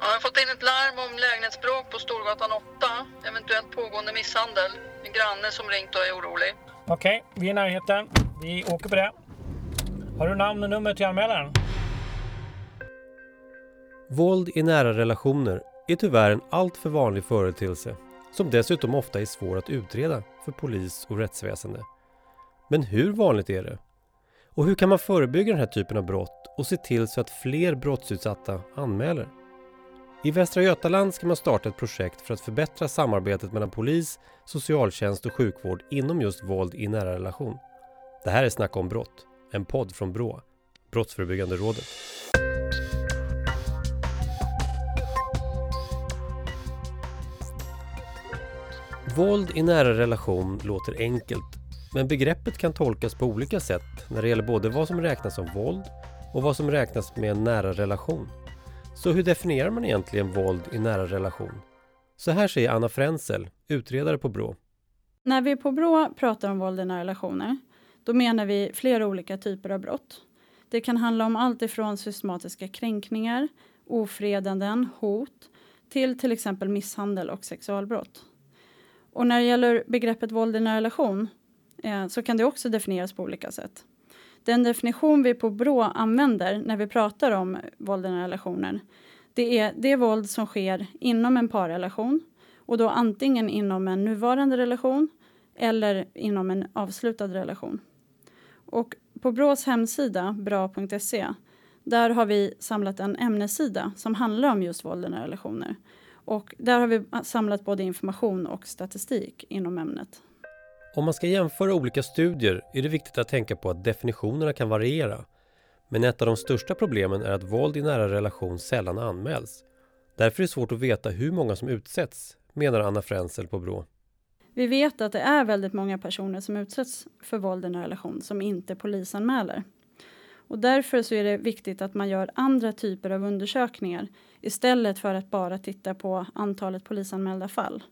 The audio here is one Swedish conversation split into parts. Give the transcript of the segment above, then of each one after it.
Ja, jag har fått in ett larm om lägenhetsbråk på Storgatan 8. Eventuellt pågående misshandel. En granne som ringt och är orolig. Okej, vi är i närheten. Vi åker på det. Har du namn och nummer till anmälaren? Våld i nära relationer är tyvärr en alltför vanlig företeelse som dessutom ofta är svår att utreda för polis och rättsväsende. Men hur vanligt är det? Och hur kan man förebygga den här typen av brott och se till så att fler brottsutsatta anmäler? I Västra Götaland ska man starta ett projekt för att förbättra samarbetet mellan polis, socialtjänst och sjukvård inom just våld i nära relation. Det här är Snack om brott, en podd från BRÅ, Brottsförebyggande rådet. Våld i nära relation låter enkelt, men begreppet kan tolkas på olika sätt när det gäller både vad som räknas som våld och vad som räknas med en nära relation. Så hur definierar man egentligen våld i nära relation? Så här säger Anna Frenzel, utredare på BRÅ. När vi på BRÅ pratar om våld i nära relationer, då menar vi flera olika typer av brott. Det kan handla om allt ifrån systematiska kränkningar, ofredanden, hot, till till exempel misshandel och sexualbrott. Och när det gäller begreppet våld i nära relation eh, så kan det också definieras på olika sätt. Den definition vi på BRÅ använder när vi pratar om våld i relationer det är det våld som sker inom en parrelation och då antingen inom en nuvarande relation eller inom en avslutad relation. Och på BRÅs hemsida, bra.se, där har vi samlat en ämnessida som handlar om just våld i relationer. Och där har vi samlat både information och statistik inom ämnet. Om man ska jämföra olika studier är det viktigt att tänka på att definitionerna kan variera. Men ett av de största problemen är att våld i nära relation sällan anmäls. Därför är det svårt att veta hur många som utsätts, menar Anna Frenzel på BRÅ. Vi vet att det är väldigt många personer som utsätts för våld i nära relation som inte polisanmäler. Och därför så är det viktigt att man gör andra typer av undersökningar istället för att bara titta på antalet polisanmälda fall.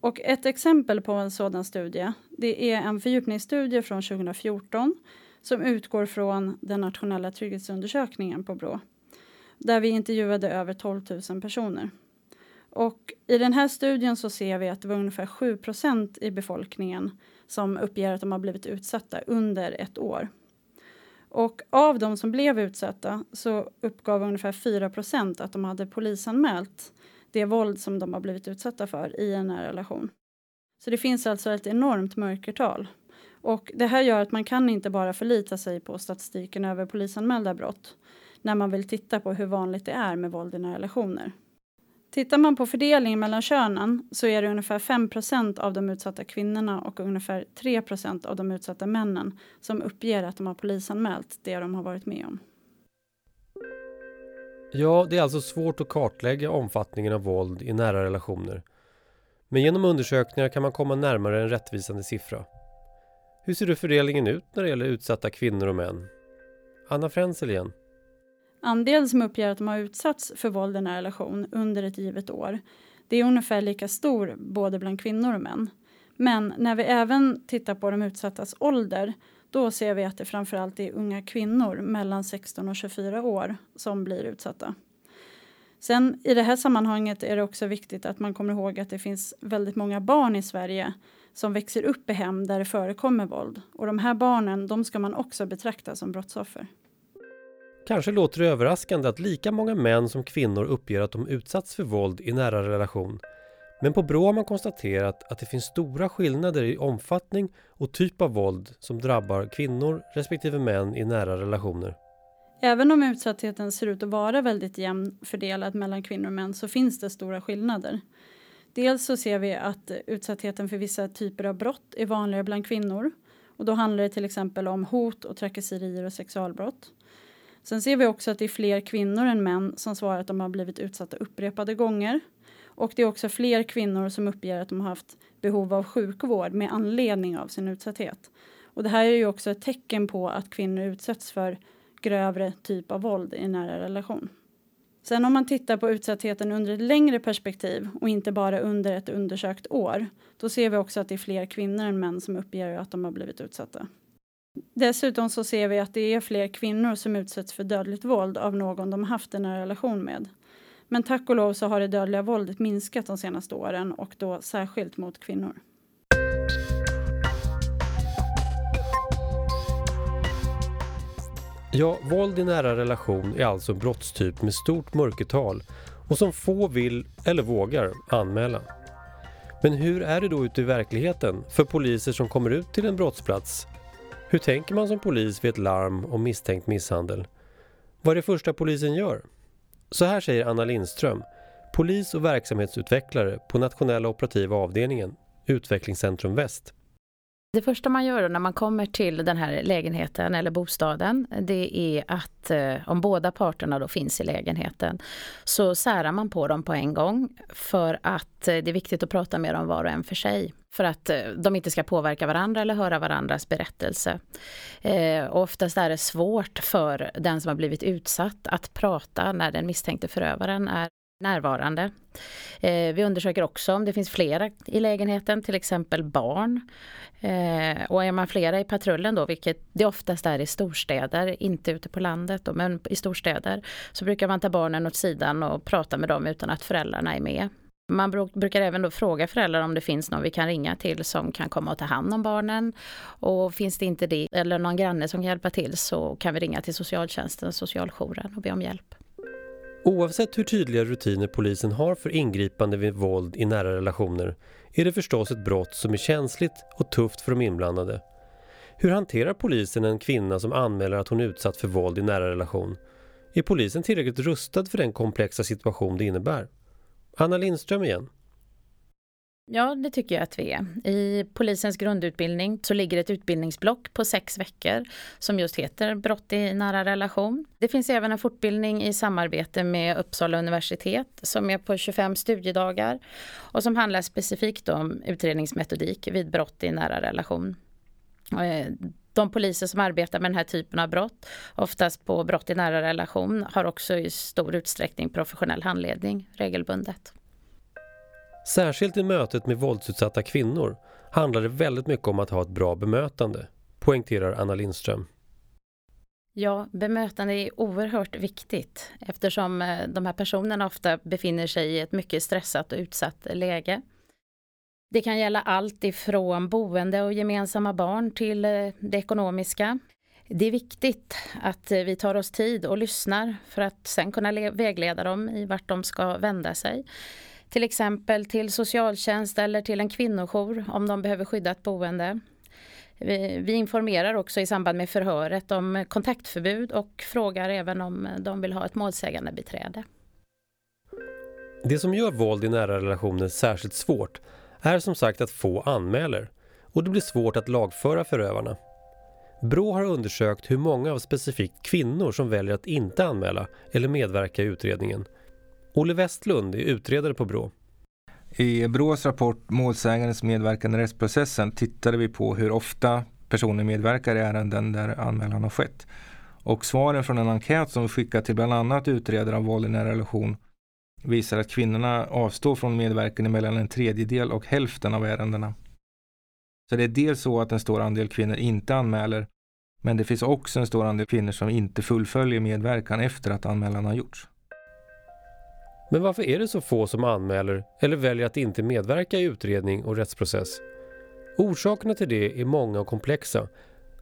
Och ett exempel på en sådan studie det är en fördjupningsstudie från 2014 som utgår från den nationella trygghetsundersökningen på Brå där vi intervjuade över 12 000 personer. Och I den här studien så ser vi att det var ungefär 7% i befolkningen som uppger att de har blivit utsatta under ett år. Och av de som blev utsatta så uppgav ungefär 4% att de hade polisanmält det våld som de har blivit utsatta för i en nära relation. Så det finns alltså ett enormt mörkertal. Och det här gör att man kan inte bara förlita sig på statistiken över polisanmälda brott när man vill titta på hur vanligt det är med våld i nära relationer. Tittar man på fördelningen mellan könen så är det ungefär 5% av de utsatta kvinnorna och ungefär 3% av de utsatta männen som uppger att de har polisanmält det de har varit med om. Ja, det är alltså svårt att kartlägga omfattningen av våld i nära relationer. Men genom undersökningar kan man komma närmare en rättvisande siffra. Hur ser då fördelningen ut när det gäller utsatta kvinnor och män? Anna Frenzel igen. Andelen som uppger att de har utsatts för våld i en relation under ett givet år det är ungefär lika stor både bland kvinnor och män. Men när vi även tittar på de utsattas ålder då ser vi att det framförallt är unga kvinnor mellan 16 och 24 år som blir utsatta. Sen i det här sammanhanget är det också viktigt att man kommer ihåg att det finns väldigt många barn i Sverige som växer upp i hem där det förekommer våld. Och de här barnen, de ska man också betrakta som brottsoffer. Kanske låter det överraskande att lika många män som kvinnor uppger att de utsatts för våld i nära relation. Men på BRÅ har man konstaterat att det finns stora skillnader i omfattning och typ av våld som drabbar kvinnor respektive män i nära relationer. Även om utsattheten ser ut att vara väldigt jämn fördelad mellan kvinnor och män så finns det stora skillnader. Dels så ser vi att utsattheten för vissa typer av brott är vanligare bland kvinnor. Och då handlar det till exempel om hot och trakasserier och sexualbrott. Sen ser vi också att det är fler kvinnor än män som svarar att de har blivit utsatta upprepade gånger. Och det är också fler kvinnor som uppger att de har haft behov av sjukvård med anledning av sin utsatthet. Och det här är ju också ett tecken på att kvinnor utsätts för grövre typ av våld i nära relation. Sen om man tittar på utsattheten under ett längre perspektiv och inte bara under ett undersökt år, då ser vi också att det är fler kvinnor än män som uppger att de har blivit utsatta. Dessutom så ser vi att det är fler kvinnor som utsätts för dödligt våld av någon de haft en relation med. Men tack och lov så har det dödliga våldet minskat de senaste åren och då särskilt mot kvinnor. Ja, våld i nära relation är alltså en brottstyp med stort mörkertal och som få vill eller vågar anmäla. Men hur är det då ute i verkligheten för poliser som kommer ut till en brottsplats? Hur tänker man som polis vid ett larm om misstänkt misshandel? Vad är det första polisen gör? Så här säger Anna Lindström, polis och verksamhetsutvecklare på nationella operativa avdelningen, Utvecklingscentrum Väst. Det första man gör när man kommer till den här lägenheten eller bostaden, det är att eh, om båda parterna då finns i lägenheten, så särar man på dem på en gång för att eh, det är viktigt att prata med dem var och en för sig. För att eh, de inte ska påverka varandra eller höra varandras berättelse. Och oftast är det svårt för den som har blivit utsatt att prata när den misstänkte förövaren är närvarande. Eh, vi undersöker också om det finns flera i lägenheten, till exempel barn. Eh, och är man flera i patrullen då, vilket det oftast är i storstäder, inte ute på landet då, men i storstäder, så brukar man ta barnen åt sidan och prata med dem utan att föräldrarna är med. Man brukar även då fråga föräldrar om det finns någon vi kan ringa till som kan komma och ta hand om barnen. Och finns det inte det, eller någon granne som kan hjälpa till, så kan vi ringa till socialtjänsten och socialjouren och be om hjälp. Oavsett hur tydliga rutiner polisen har för ingripande vid våld i nära relationer är det förstås ett brott som är känsligt och tufft för de inblandade. Hur hanterar polisen en kvinna som anmäler att hon är utsatt för våld i nära relation? Är polisen tillräckligt rustad för den komplexa situation det innebär? Anna Lindström igen. Ja, det tycker jag att vi är. I polisens grundutbildning så ligger ett utbildningsblock på sex veckor som just heter brott i nära relation. Det finns även en fortbildning i samarbete med Uppsala universitet som är på 25 studiedagar och som handlar specifikt om utredningsmetodik vid brott i nära relation. Eh, de poliser som arbetar med den här typen av brott, oftast på brott i nära relation, har också i stor utsträckning professionell handledning regelbundet. Särskilt i mötet med våldsutsatta kvinnor handlar det väldigt mycket om att ha ett bra bemötande, poängterar Anna Lindström. Ja, bemötande är oerhört viktigt eftersom eh, de här personerna ofta befinner sig i ett mycket stressat och utsatt läge. Det kan gälla allt ifrån boende och gemensamma barn till eh, det ekonomiska. Det är viktigt att eh, vi tar oss tid och lyssnar för att sen kunna vägleda dem i vart de ska vända sig till exempel till socialtjänst eller till en kvinnojour om de behöver skyddat boende. Vi informerar också i samband med förhöret om kontaktförbud och frågar även om de vill ha ett målsägande beträde. Det som gör våld i nära relationer särskilt svårt är som sagt att få anmäler och det blir svårt att lagföra förövarna. Brå har undersökt hur många av specifikt kvinnor som väljer att inte anmäla eller medverka i utredningen Olle Westlund är utredare på Brå. I Brås rapport Målsägandens medverkan i rättsprocessen tittade vi på hur ofta personer medverkar i ärenden där anmälan har skett. Och svaren från en enkät som vi skickat till bland annat utredare av våld i nära relation visar att kvinnorna avstår från medverkan i mellan en tredjedel och hälften av ärendena. Så det är dels så att en stor andel kvinnor inte anmäler, men det finns också en stor andel kvinnor som inte fullföljer medverkan efter att anmälan har gjorts. Men varför är det så få som anmäler eller väljer att inte medverka i utredning och rättsprocess? Orsakerna till det är många och komplexa.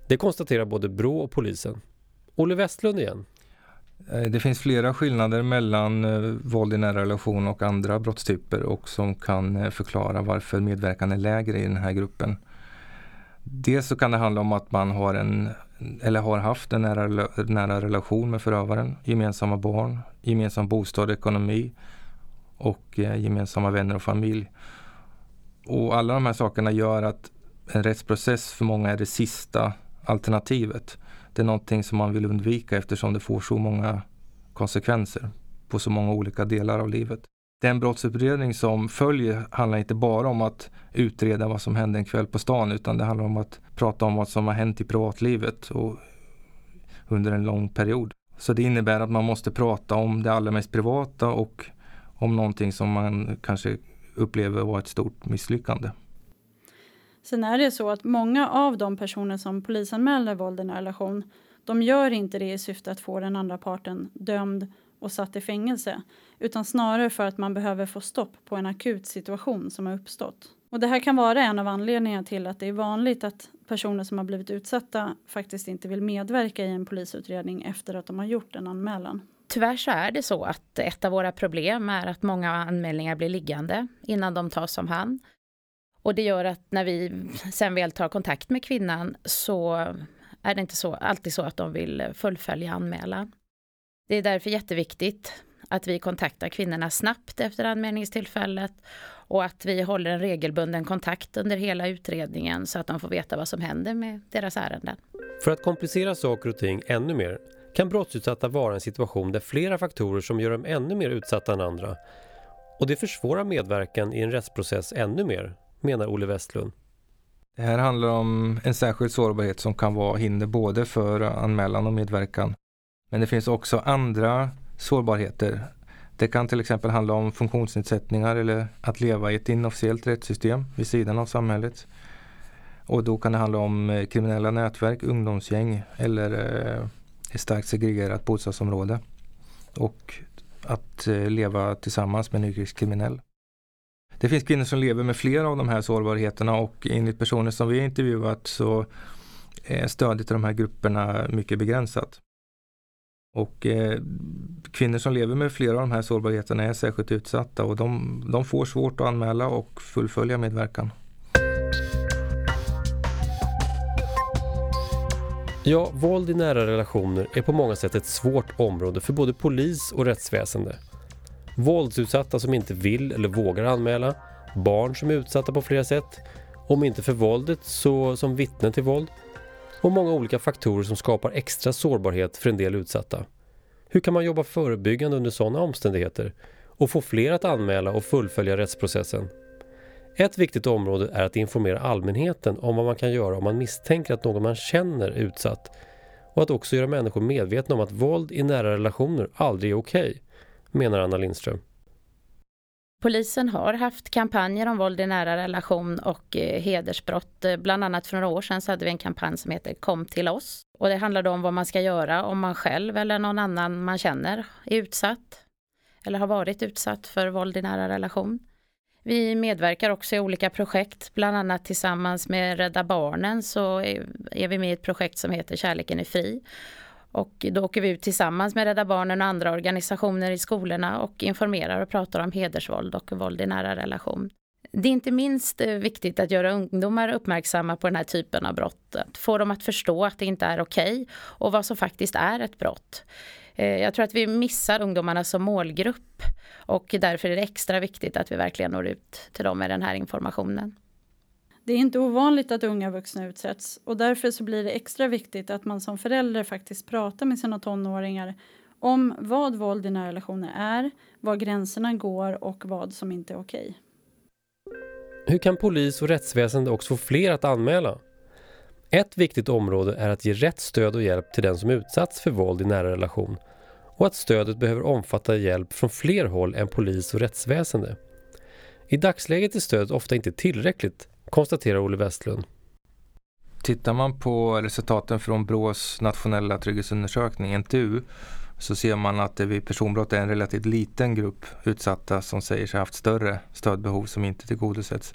Det konstaterar både Brå och polisen. Olle Westlund igen. Eh, det finns flera skillnader mellan eh, våld i nära relation och andra brottstyper och som kan eh, förklara varför medverkan är lägre i den här gruppen. Dels så kan det handla om att man har en eller har haft en nära, nära relation med förövaren, gemensamma barn, gemensam bostad och ekonomi och eh, gemensamma vänner och familj. Och alla de här sakerna gör att en rättsprocess för många är det sista alternativet. Det är någonting som man vill undvika eftersom det får så många konsekvenser på så många olika delar av livet. Den brottsutredning som följer handlar inte bara om att utreda vad som hände en kväll på stan utan det handlar om att prata om vad som har hänt i privatlivet och under en lång period. Så det innebär att man måste prata om det allra mest privata och om någonting som man kanske upplever var ett stort misslyckande. Sen är det så att många av de personer som polisanmäler våld i en relation, de gör inte det i syfte att få den andra parten dömd och satt i fängelse utan snarare för att man behöver få stopp på en akut situation som har uppstått. Och det här kan vara en av anledningarna till att det är vanligt att personer som har blivit utsatta faktiskt inte vill medverka i en polisutredning efter att de har gjort en anmälan. Tyvärr så är det så att ett av våra problem är att många anmälningar blir liggande innan de tas om hand. Och det gör att när vi sen väl tar kontakt med kvinnan så är det inte så, alltid så att de vill fullfölja anmälan. Det är därför jätteviktigt att vi kontaktar kvinnorna snabbt efter anmälningstillfället och att vi håller en regelbunden kontakt under hela utredningen så att de får veta vad som händer med deras ärenden. För att komplicera saker och ting ännu mer kan brottsutsatta vara en situation där flera faktorer som gör dem ännu mer utsatta än andra. Och det försvårar medverkan i en rättsprocess ännu mer, menar Olle Westlund. Det här handlar om en särskild sårbarhet som kan vara hinder både för anmälan och medverkan. Men det finns också andra sårbarheter. Det kan till exempel handla om funktionsnedsättningar eller att leva i ett inofficiellt rättssystem vid sidan av samhället. Och då kan det handla om eh, kriminella nätverk, ungdomsgäng eller eh, ett starkt segregerat bostadsområde. Och att eh, leva tillsammans med en yrkeskriminell. Det finns kvinnor som lever med flera av de här sårbarheterna och enligt personer som vi har intervjuat så är stödet till de här grupperna mycket begränsat. Och eh, kvinnor som lever med flera av de här sårbarheterna är särskilt utsatta och de, de får svårt att anmäla och fullfölja medverkan. Ja, våld i nära relationer är på många sätt ett svårt område för både polis och rättsväsende. Våldsutsatta som inte vill eller vågar anmäla, barn som är utsatta på flera sätt, om inte för våldet så som vittnen till våld och många olika faktorer som skapar extra sårbarhet för en del utsatta. Hur kan man jobba förebyggande under sådana omständigheter och få fler att anmäla och fullfölja rättsprocessen? Ett viktigt område är att informera allmänheten om vad man kan göra om man misstänker att någon man känner är utsatt och att också göra människor medvetna om att våld i nära relationer aldrig är okej, okay, menar Anna Lindström. Polisen har haft kampanjer om våld i nära relation och eh, hedersbrott. Eh, bland annat för några år sedan så hade vi en kampanj som heter Kom till oss. Och det handlade om vad man ska göra om man själv eller någon annan man känner är utsatt eller har varit utsatt för våld i nära relation. Vi medverkar också i olika projekt, bland annat tillsammans med Rädda Barnen så är vi med i ett projekt som heter Kärleken är fri. Och då åker vi ut tillsammans med Rädda Barnen och andra organisationer i skolorna och informerar och pratar om hedersvåld och våld i nära relation. Det är inte minst eh, viktigt att göra ungdomar uppmärksamma på den här typen av brott. Att få dem att förstå att det inte är okej okay och vad som faktiskt är ett brott. Eh, jag tror att vi missar ungdomarna som målgrupp och därför är det extra viktigt att vi verkligen når ut till dem med den här informationen. Det är inte ovanligt att unga vuxna utsätts och därför så blir det extra viktigt att man som förälder faktiskt pratar med sina tonåringar om vad våld i nära relationer är, var gränserna går och vad som inte är okej. Hur kan polis och rättsväsende också få fler att anmäla? Ett viktigt område är att ge rätt stöd och hjälp till den som utsatts för våld i nära relation och att stödet behöver omfatta hjälp från fler håll än polis och rättsväsende. I dagsläget är stödet ofta inte tillräckligt konstaterar Olle Westlund. Tittar man på resultaten från Brås nationella trygghetsundersökning, NTU, så ser man att det vid personbrott är en relativt liten grupp utsatta som säger sig haft större stödbehov som inte tillgodosetts.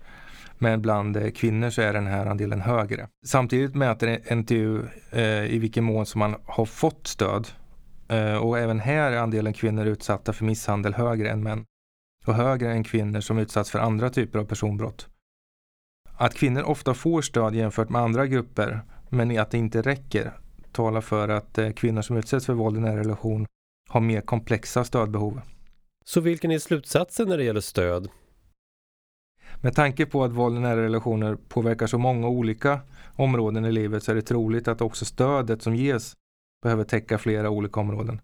Men bland eh, kvinnor så är den här andelen högre. Samtidigt mäter NTU eh, i vilken mån som man har fått stöd. Eh, och även här är andelen kvinnor utsatta för misshandel högre än män. Och högre än kvinnor som utsatts för andra typer av personbrott. Att kvinnor ofta får stöd jämfört med andra grupper men att det inte räcker talar för att eh, kvinnor som utsätts för våld i nära relation har mer komplexa stödbehov. Så vilken är slutsatsen när det gäller stöd? Med tanke på att våld i nära relationer påverkar så många olika områden i livet så är det troligt att också stödet som ges behöver täcka flera olika områden.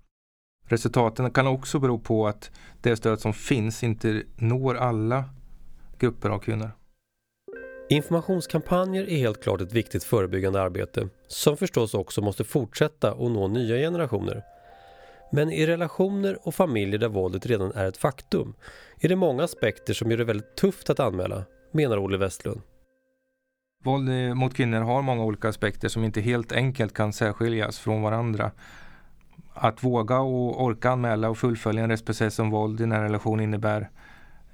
Resultaten kan också bero på att det stöd som finns inte når alla grupper av kvinnor. Informationskampanjer är helt klart ett viktigt förebyggande arbete som förstås också måste fortsätta och nå nya generationer. Men i relationer och familjer där våldet redan är ett faktum är det många aspekter som gör det väldigt tufft att anmäla, menar Olle Westlund. Våld eh, mot kvinnor har många olika aspekter som inte helt enkelt kan särskiljas från varandra. att våga och orka anmäla och fullfölja en rättsprocess om våld i nära relation innebär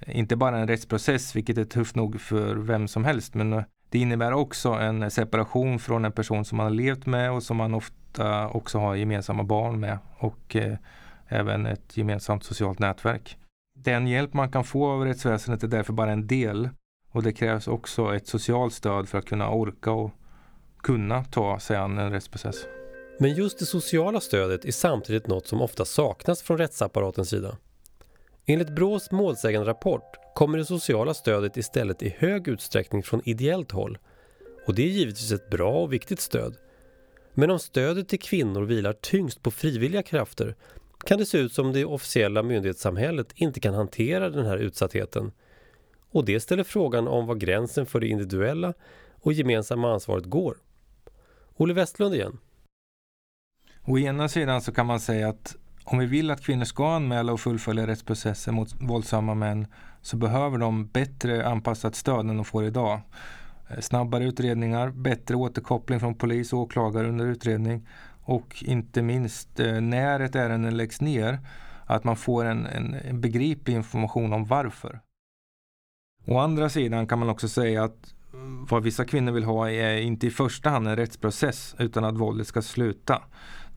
inte bara en rättsprocess, vilket är tufft nog för vem som helst, men eh, det innebär också en separation från en person som man har levt med och som man ofta också har gemensamma barn med och eh, även ett gemensamt socialt nätverk. Den hjälp man kan få av rättsväsendet är därför bara en del och det krävs också ett socialt stöd för att kunna orka och kunna ta sig an en rättsprocess. Men just det sociala stödet är samtidigt något som ofta saknas från rättsapparatens sida. Enligt Brås målsäganderapport kommer det sociala stödet istället i hög utsträckning från ideellt håll. Och det är givetvis ett bra och viktigt stöd. Men om stödet till kvinnor vilar tyngst på frivilliga krafter kan det se ut som det officiella myndighetssamhället inte kan hantera den här utsattheten. Och det ställer frågan om var gränsen för det individuella och gemensamma ansvaret går. Olle Westlund igen. Å ena sidan så kan man säga att om vi vill att kvinnor ska anmäla och fullfölja rättsprocesser mot våldsamma män så behöver de bättre anpassat stöd än de får idag. Eh, snabbare utredningar, bättre återkoppling från polis och åklagare under utredning och inte minst eh, när ett ärende läggs ner att man får en, en, en begriplig information om varför. Å andra sidan kan man också säga att vad vissa kvinnor vill ha är inte i första hand en rättsprocess utan att våldet ska sluta.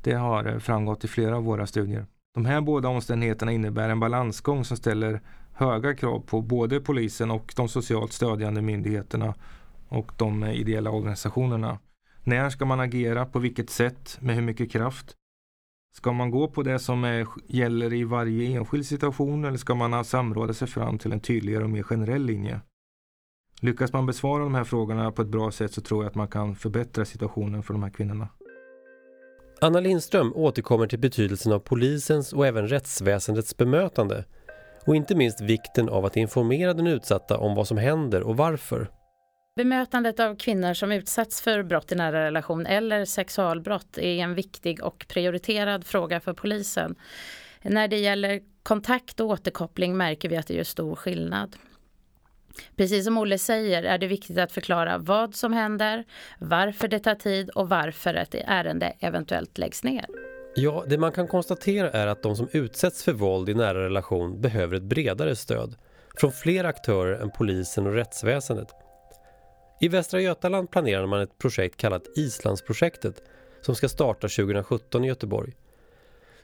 Det har eh, framgått i flera av våra studier. De här båda omständigheterna innebär en balansgång som ställer höga krav på både polisen och de socialt stödjande myndigheterna och de eh, ideella organisationerna. När ska man agera? På vilket sätt? Med hur mycket kraft? Ska man gå på det som är, gäller i varje enskild situation eller ska man samråda sig fram till en tydligare och mer generell linje? Lyckas man besvara de här frågorna på ett bra sätt så tror jag att man kan förbättra situationen för de här kvinnorna. Anna Lindström återkommer till betydelsen av polisens och även rättsväsendets bemötande och inte minst vikten av att informera den utsatta om vad som händer och varför. Bemötandet av kvinnor som utsatts för brott i nära relation eller sexualbrott är en viktig och prioriterad fråga för polisen. När det gäller kontakt och återkoppling märker vi att det gör stor skillnad. Precis som Olle säger är det viktigt att förklara vad som händer, varför det tar tid och varför ett ärende eventuellt läggs ner. Ja, det man kan konstatera är att de som utsätts för våld i nära relation behöver ett bredare stöd från fler aktörer än polisen och rättsväsendet. I Västra Götaland planerar man ett projekt kallat Islandsprojektet som ska starta 2017 i Göteborg.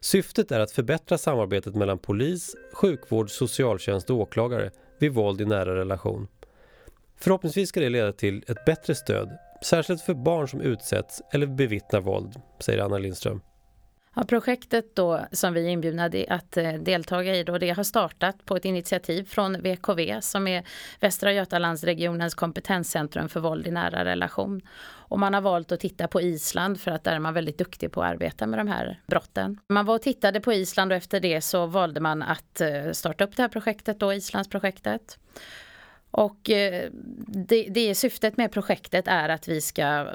Syftet är att förbättra samarbetet mellan polis, sjukvård, socialtjänst och åklagare vid våld i nära relation. Förhoppningsvis ska det leda till ett bättre stöd, särskilt för barn som utsätts eller bevittnar våld, säger Anna Lindström. Ja, projektet då som vi är inbjudna att eh, deltaga delta i då, det har startat på ett initiativ från VKV som är Västra Götalandsregionens kompetenscentrum för våld i nära relation. Och man har valt att titta på Island för att där är man väldigt duktig på att arbeta med de här brotten. Man var och tittade på Island och efter det så valde man att eh, starta upp det här projektet då, Islandsprojektet. Och eh, det, det syftet med projektet är att vi ska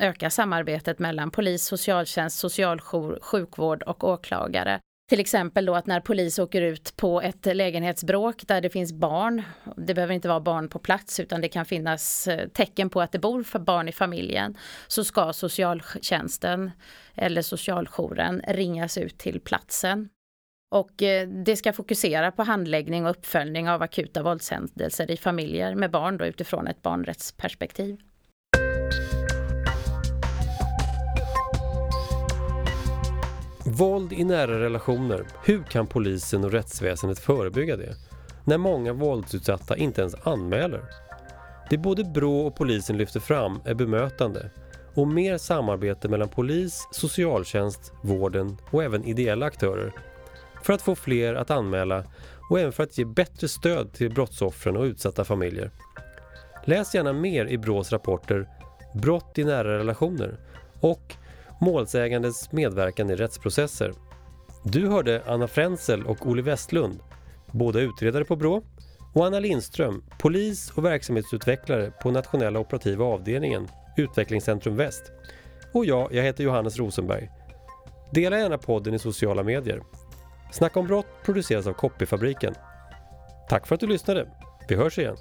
öka samarbetet mellan polis, socialtjänst, socialjour, sjukvård och åklagare. Till exempel då att när polis åker ut på ett lägenhetsbråk där det finns barn, det behöver inte vara barn på plats utan det kan finnas eh, tecken på att det bor för barn i familjen, så ska socialtjänsten eller socialjouren ringas ut till platsen. Och eh, det ska fokusera på handläggning och uppföljning av akuta våldshändelser i familjer med barn då utifrån ett barnrättsperspektiv. Våld i nära relationer. Hur kan polisen och rättsväsendet förebygga det? När många våldsutsatta inte ens anmäler. Det både Brå och polisen lyfter fram är bemötande och mer samarbete mellan polis, socialtjänst, vården och även ideella aktörer för att få fler att anmäla och även för att ge bättre stöd till brottsoffren och utsatta familjer. Läs gärna mer i Brås rapporter Brott i nära relationer och målsägandes medverkan i rättsprocesser. Du hörde Anna Frenzel och Olle Westlund, båda utredare på BRÅ, och Anna Lindström, polis och verksamhetsutvecklare på nationella operativa avdelningen, Utvecklingscentrum Väst. Och jag, jag heter Johannes Rosenberg. Dela gärna podden i sociala medier. Snacka om brott produceras av Copyfabriken. Tack för att du lyssnade. Vi hörs igen.